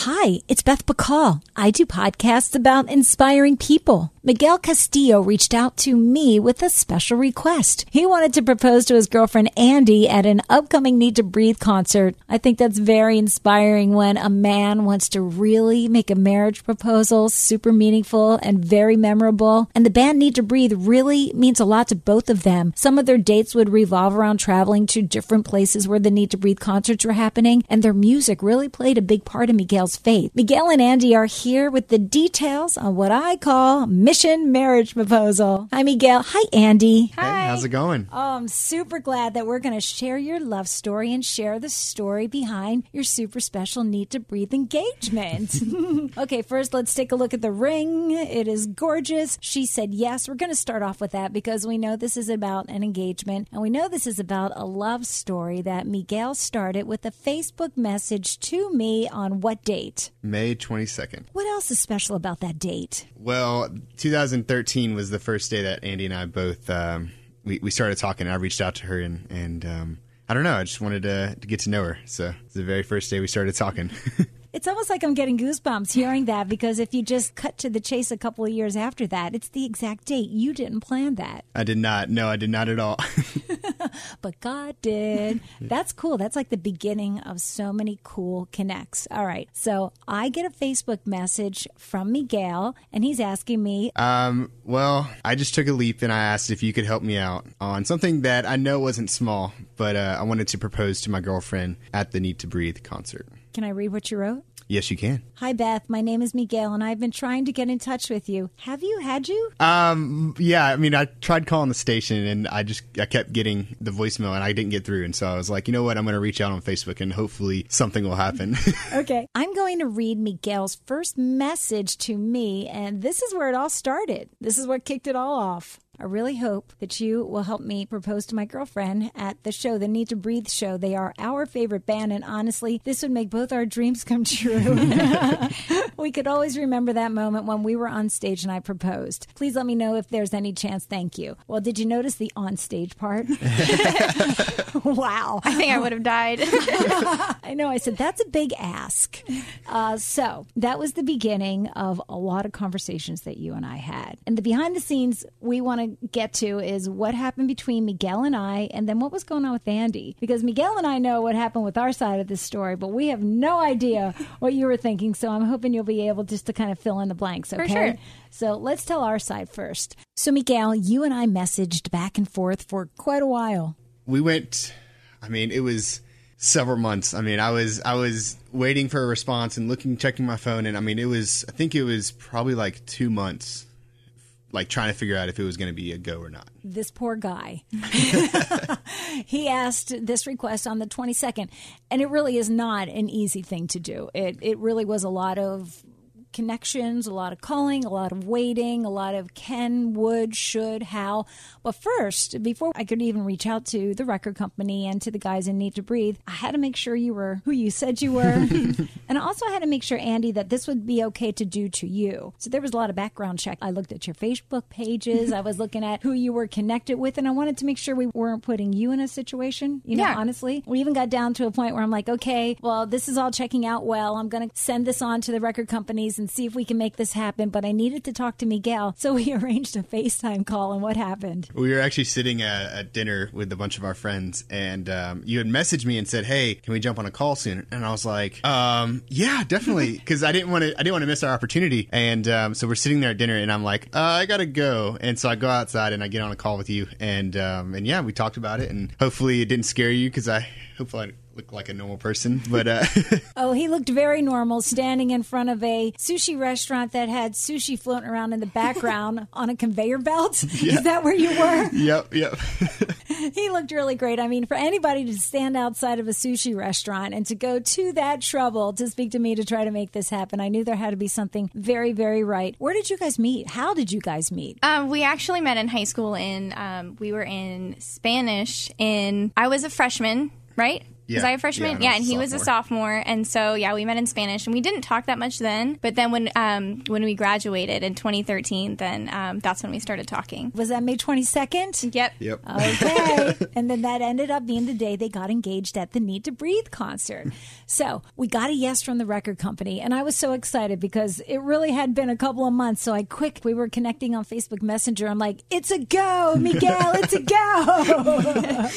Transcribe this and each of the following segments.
Hi, it's Beth Bacall. I do podcasts about inspiring people. Miguel Castillo reached out to me with a special request. He wanted to propose to his girlfriend Andi at an upcoming Need to Breathe concert. I think that's very inspiring when a man wants to really make a marriage proposal super meaningful and very memorable. And the band Need to Breathe really means a lot to both of them. Some of their dates would revolve around traveling to different places where the Need to Breathe concerts were happening, and their music really played a big part in Miguel's faith. Miguel and Andi are here with the details on what I call mission marriage proposal. Hi, Miguel. Hi, Andi. Hi. Hey, how's it going? Oh, I'm super glad that we're going to share your love story and share the story behind your super special Need to Breathe engagement. okay, first, let's take a look at the ring. It is gorgeous. She said yes. We're going to start off with that because we know this is about an engagement and we know this is about a love story that Miguel started with a Facebook message to me on what date? May 22nd. What else is special about that date? Well, 2013 was the first day that Andi and I both um, we, we started talking. I reached out to her and and um, I don't know. I just wanted to, to get to know her. So it's the very first day we started talking. It's almost like I'm getting goosebumps hearing that because if you just cut to the chase a couple of years after that, it's the exact date. You didn't plan that. I did not. No, I did not at all. but God did. That's cool. That's like the beginning of so many cool connects. All right. So I get a Facebook message from Miguel, and he's asking me. Um, well, I just took a leap and I asked if you could help me out on something that I know wasn't small, but uh, I wanted to propose to my girlfriend at the Need to Breathe concert. Can I read what you wrote? Yes, you can. Hi, Beth. My name is Miguel, and I've been trying to get in touch with you. Have you had you? Um, yeah. I mean, I tried calling the station, and I just I kept getting the voicemail, and I didn't get through. And so I was like, you know what? I'm going to reach out on Facebook, and hopefully something will happen. okay. I'm going to read Miguel's first message to me, and this is where it all started. This is what kicked it all off. I really hope that you will help me propose to my girlfriend at the show, the Need to Breathe show. They are our favorite band, and honestly, this would make both our dreams come true. we could always remember that moment when we were on stage and I proposed. Please let me know if there's any chance. Thank you. Well, did you notice the on stage part? wow. I think I would have died. I know. I said, that's a big ask. Uh, so that was the beginning of a lot of conversations that you and I had. And the behind the scenes we want to get to is what happened between Miguel and I, and then what was going on with Andi. Because Miguel and I know what happened with our side of this story, but we have no idea what you were thinking. So I'm hoping you'll be able just to kind of fill in the blanks. Okay. For sure. So let's tell our side first. So Miguel, you and I messaged back and forth for quite a while. We went. I mean, it was several months. I mean, I was I was waiting for a response and looking, checking my phone, and I mean, it was. I think it was probably like two months like trying to figure out if it was going to be a go or not. This poor guy. he asked this request on the 22nd, and it really is not an easy thing to do. It it really was a lot of connections, a lot of calling, a lot of waiting, a lot of can, would, should, how. But first, before I could even reach out to the record company and to the guys in Need to Breathe, I had to make sure you were who you said you were. and also I also had to make sure, Andi, that this would be okay to do to you. So there was a lot of background check. I looked at your Facebook pages, I was looking at who you were connected with, and I wanted to make sure we weren't putting you in a situation, you know, Yeah. honestly. We even got down to a point where I'm like, okay, well, this is all checking out well. I'm going to send this on to the record companies and see if we can make this happen. But I needed to talk to Miguel. So we arranged a FaceTime call. And what happened? We were actually sitting at, at dinner with a bunch of our friends, and um, you had messaged me and said, "Hey, can we jump on a call soon?" And I was like, um, "Yeah, definitely," because I didn't want to. I didn't want to miss our opportunity. And um, so we're sitting there at dinner, and I'm like, uh, "I gotta go." And so I go outside and I get on a call with you, and um, and yeah, we talked about it, and hopefully it didn't scare you because I hopefully I look like a normal person, but uh, Oh, he looked very normal standing in front of a sushi restaurant that had sushi floating around in the background on a conveyor belt. Is that where you were? yep, yep. he looked really great. I mean, for anybody to stand outside of a sushi restaurant and to go to that trouble to speak to me to try to make this happen, I knew there had to be something very, very right. Where did you guys meet? How did you guys meet? Um, we actually met in high school, and um, we were in Spanish. In I was a freshman, right? Yeah. Was I a freshman? Yeah, and Yeah, and he a was a sophomore. sophomore, and so yeah, we met in Spanish, and we didn't talk that much then. But then when um, when we graduated in 2013, then um, that's when we started talking. Was that May 22nd? Yep. Yep. Okay. and then that ended up being the day they got engaged at the Need to Breathe concert. So we got a yes from the record company. And I was so excited because it really had been a couple of months. So I quick, we were connecting on Facebook Messenger. I'm like, it's a go, Miguel, it's a go.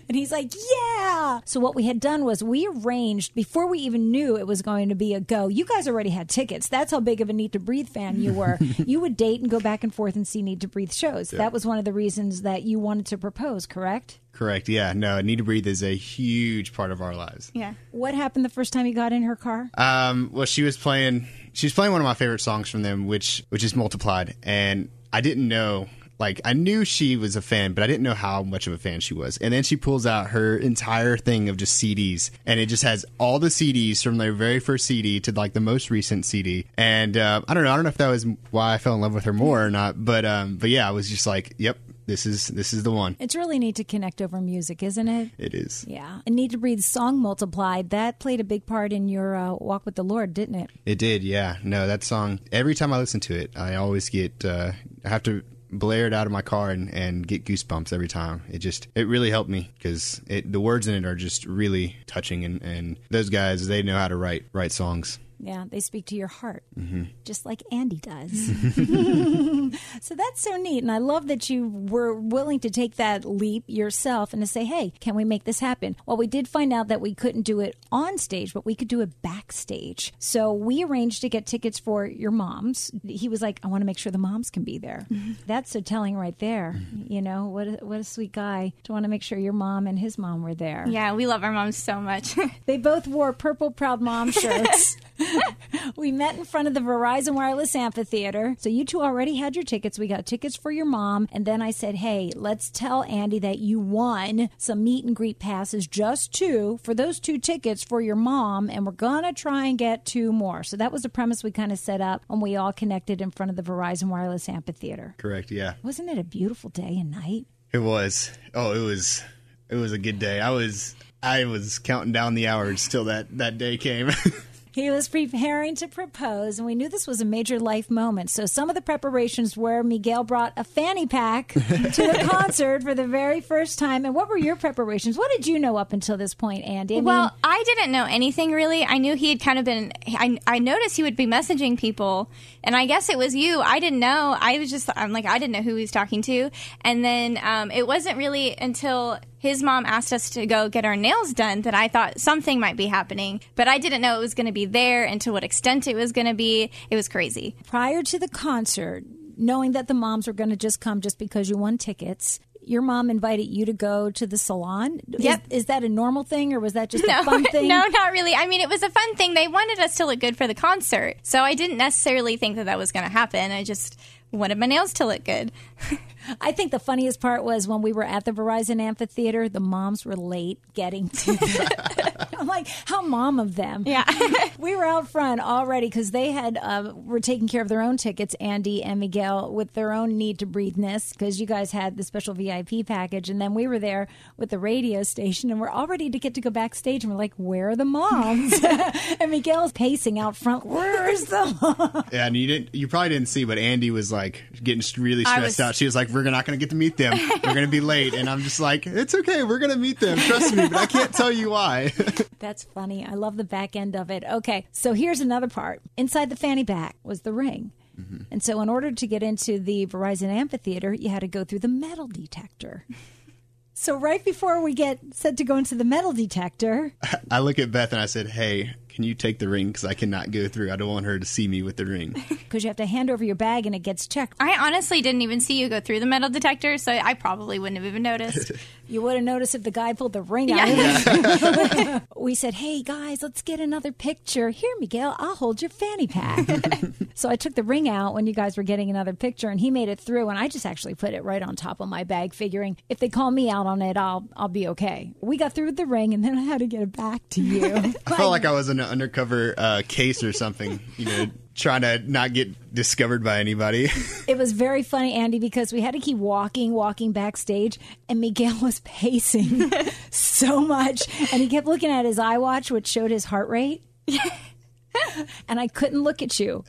and he's like, yeah. So what we had done was we arranged before we even knew it was going to be a go. You guys already had tickets. That's how big of a Need to Breathe fan you were. you would date and go back and forth and see Need to Breathe shows. That was one of the reasons that you wanted to propose, correct? Correct. Yeah. No, Need to Breathe is a huge part of our lives. Yeah. What happened the first time you got in her car? Um, well, she was playing. She was playing one of my favorite songs from them, which which is Multiplied, and I didn't know. Like I knew she was a fan, but I didn't know how much of a fan she was. And then she pulls out her entire thing of just CDs, and it just has all the CDs from their very first CD to like the most recent CD. And uh, I don't know. I don't know if that was why I fell in love with her more or not. But um, but yeah, I was just like, yep, this is this is the one. It's really neat to connect over music, isn't it? It is. Yeah. And Need to Breathe song multiplied. That played a big part in your uh, walk with the Lord, didn't it? It did, yeah. No, that song. Every time I listen to it, I always get. Uh, I have to blare it out of my car and, and get goosebumps every time. It just it really helped me because it the words in it are just really touching and, and those guys they know how to write write songs. Yeah, they speak to your heart, mm-hmm. just like Andy does. so that's so neat. And I love that you were willing to take that leap yourself and to say, hey, can we make this happen? Well, we did find out that we couldn't do it on stage, but we could do it backstage. So we arranged to get tickets for your moms. He was like, I want to make sure the moms can be there. Mm-hmm. That's so telling right there. Mm-hmm. You know, what a, what a sweet guy to want to make sure your mom and his mom were there. Yeah, we love our moms so much. They both wore purple Proud Mom shirts. we met in front of the Verizon Wireless Amphitheater. So you two already had your tickets. We got tickets for your mom. And then I said, hey, let's tell Andi that you won some meet and greet passes, just two, for those two tickets for your mom. And we're going to try and get two more. So that was the premise we kind of set up when we all connected in front of the Verizon Wireless Amphitheater. Correct. Yeah. Wasn't it a beautiful day and night? It was. Oh, it was. It was a good day. I was. I was counting down the hours till that that day came. He was preparing to propose, and we knew this was a major life moment. So, some of the preparations were Miguel brought a fanny pack to the concert for the very first time. And what were your preparations? What did you know up until this point, Andi? I well, mean, I didn't know anything really. I knew he had kind of been. I, I noticed he would be messaging people, and I guess it was you. I didn't know. I was just. I'm like I didn't know who he was talking to, and then um, it wasn't really until his mom asked us to go get our nails done that I thought something might be happening, but I didn't know it was going to be there and to what extent it was going to be. It was crazy. prior to the concert, knowing that the moms were going to just come just because you won tickets, your mom invited you to go to the salon. Yep. Is, is that a normal thing, or was that just a fun thing? no, not really. I mean, it was a fun thing. They wanted us to look good for the concert, so I didn't necessarily think that that was going to happen. I just wanted my nails to look good. I think the funniest part was when we were at the Verizon Amphitheater, the moms were late getting to I'm like, how mom of them. Yeah. we were out front already because they had uh, were taking care of their own tickets, Andi and Miguel, with their own need to breatheness because you guys had the special VIP package, and then we were there with the radio station, and we're all ready to get to go backstage, and we're like, where are the moms? and Miguel's pacing out front. Where's the mom? yeah, and you didn't. You probably didn't see, but Andi was like getting really stressed was- out. She was like, "We're not going to get to meet them. We're going to be late." And I'm just like, "It's okay. We're going to meet them. Trust me." But I can't tell you why. That's funny. I love the back end of it. Okay, so here's another part. Inside the fanny pack was the ring. Mm-hmm. And so, in order to get into the Verizon Amphitheater, you had to go through the metal detector. So, right before we get said to go into the metal detector, I look at Beth and I said, "Hey, "Can you take the ring? Because I cannot go through. I don't want her to see me with the ring." Because you have to hand over your bag and it gets checked. I honestly didn't even see you go through the metal detector, so I probably wouldn't have even noticed. You would have noticed if the guy pulled the ring out. we said, "Hey guys, let's get another picture." Here, Miguel, I'll hold your fanny pack. so I took the ring out when you guys were getting another picture, and he made it through. And I just actually put it right on top of my bag, figuring if they call me out on it, I'll I'll be okay. We got through with the ring, and then I had to get it back to you. I felt like I was in an undercover uh, case or something, you know, trying to not get discovered by anybody. It was very funny, Andi, because we had to keep walking, walking backstage, and Miguel was pacing so much, and he kept looking at his iWatch, which showed his heart rate. And I couldn't look at you.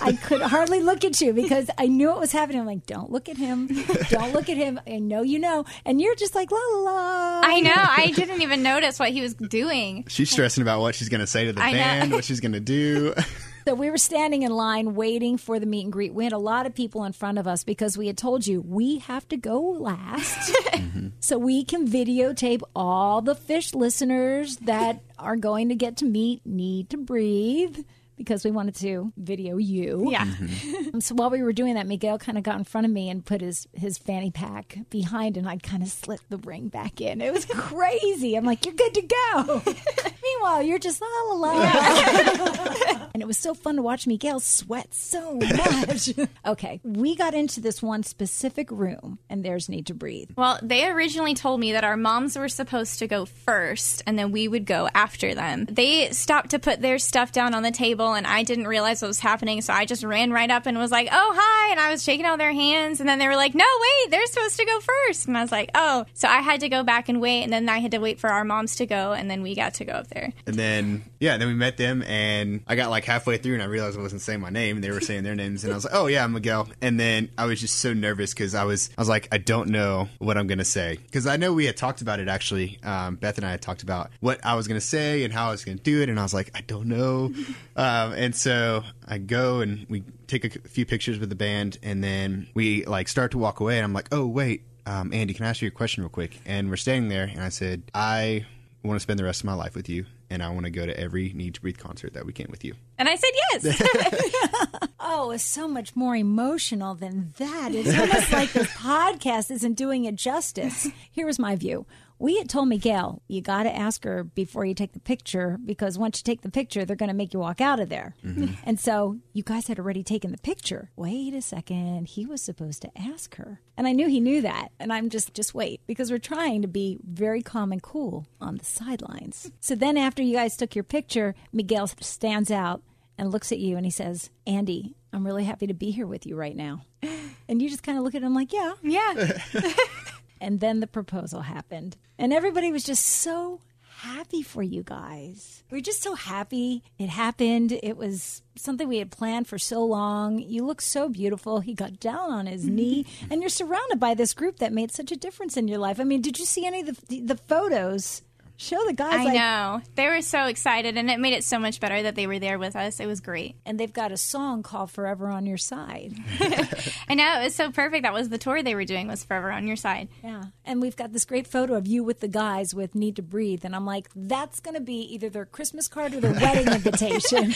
I could hardly look at you because I knew what was happening. I'm like, don't look at him. Don't look at him. I know you know. And you're just like, la la la. I know. I didn't even notice what he was doing. She's stressing about what she's going to say to the I know. band, what she's going to do. So we were standing in line waiting for the meet and greet. We had a lot of people in front of us because we had told you we have to go last so we can videotape all the fish listeners that are going to get to meet Need to Breathe because we wanted to video you. Yeah. Um, So while we were doing that, Miguel kind of got in front of me and put his, his fanny pack behind, and I kind of slipped the ring back in. It was crazy. I'm like, you're good to go. Meanwhile, you're just all la la. and it was so fun to watch Miguel sweat so much. okay, we got into this one specific room, and there's Need to Breathe. Well, they originally told me that our moms were supposed to go first and then we would go after them. They stopped to put their stuff down on the table and I didn't realize what was happening, so I just ran right up and was like, "Oh, hi." And I was shaking all their hands and then they were like, "No, wait, they're supposed to go first. And I was like, "Oh." So I had to go back and wait and then I had to wait for our moms to go and then we got to go up there. and then, yeah, then we met them, and I got like halfway through, and I realized I wasn't saying my name. and They were saying their names, and I was like, oh, yeah, I'm Miguel. And then I was just so nervous because I was, I was like, I don't know what I'm going to say. Because I know we had talked about it actually. Um, Beth and I had talked about what I was going to say and how I was going to do it, and I was like, I don't know. um, and so I go and we take a few pictures with the band, and then we like start to walk away, and I'm like, oh, wait. Um, Andi, can I ask you a question real quick? And we're standing there, and I said, I want to spend the rest of my life with you, and I want to go to every Need to Breathe concert that we can with you. And I said yes. Oh, it's so much more emotional than that. It's almost like this podcast isn't doing it justice. Here was my view. We had told Miguel, you got to ask her before you take the picture because once you take the picture, they're going to make you walk out of there. Mm-hmm. And so you guys had already taken the picture. Wait a second. He was supposed to ask her. And I knew he knew that. And I'm just, just wait because we're trying to be very calm and cool on the sidelines. So then after you guys took your picture, Miguel stands out and looks at you and he says, Andi, I'm really happy to be here with you right now. And you just kind of look at him like, yeah. yeah. And then the proposal happened. And everybody was just so happy for you guys. We're just so happy it happened. It was something we had planned for so long. You look so beautiful. He got down on his knee, and you're surrounded by this group that made such a difference in your life. I mean, did you see any of the, the photos? Show the guys I like know. They were so excited and it made it so much better that they were there with us. It was great. and they've got a song called Forever on Your Side. I know. It was so perfect. That was the tour they were doing was Forever on Your Side. Yeah. And we've got this great photo of you with the guys with Need to Breathe. And I'm like, that's going to be either their Christmas card or their wedding invitation.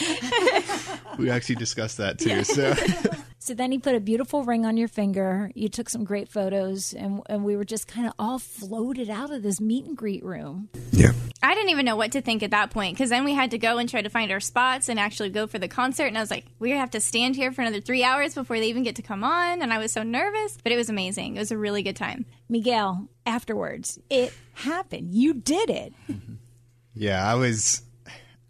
We actually discussed that too. So So then he put a beautiful ring on your finger. You took some great photos, and, and we were just kind of all floated out of this meet and greet room. yeah, I didn't even know what to think at that point because then we had to go and try to find our spots and actually go for the concert. And I was like, we have to stand here for another three hours before they even get to come on. And I was so nervous, but it was amazing. It was a really good time. Miguel, afterwards, it happened. You did it. yeah, I was,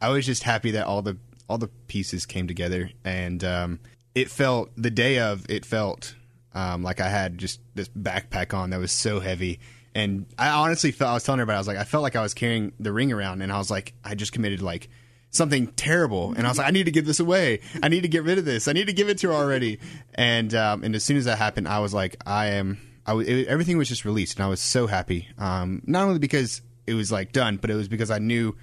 I was just happy that all the all the pieces came together, and um, it felt the day of it felt um, like I had just this backpack on that was so heavy. And I honestly felt I was telling everybody I was like I felt like I was carrying the ring around, and I was like I just committed like something terrible, and I was like I need to give this away. I need to get rid of this. I need to give it to her already. And um, and as soon as that happened, I was like I am. I was, it, everything was just released, and I was so happy. Um, not only because it was like done, but it was because I knew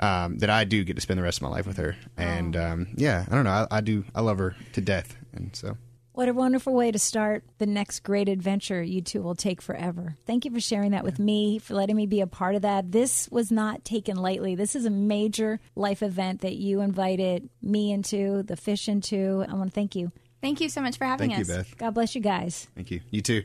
um, that I do get to spend the rest of my life with her. And um, yeah, I don't know. I, I do. I love her to death, and so. What a wonderful way to start the next great adventure you two will take forever. Thank you for sharing that with me, for letting me be a part of that. This was not taken lightly. This is a major life event that you invited me into, the fish into. I want to thank you. Thank you so much for having Thank us. you, Beth. God bless you guys. Thank you. You too.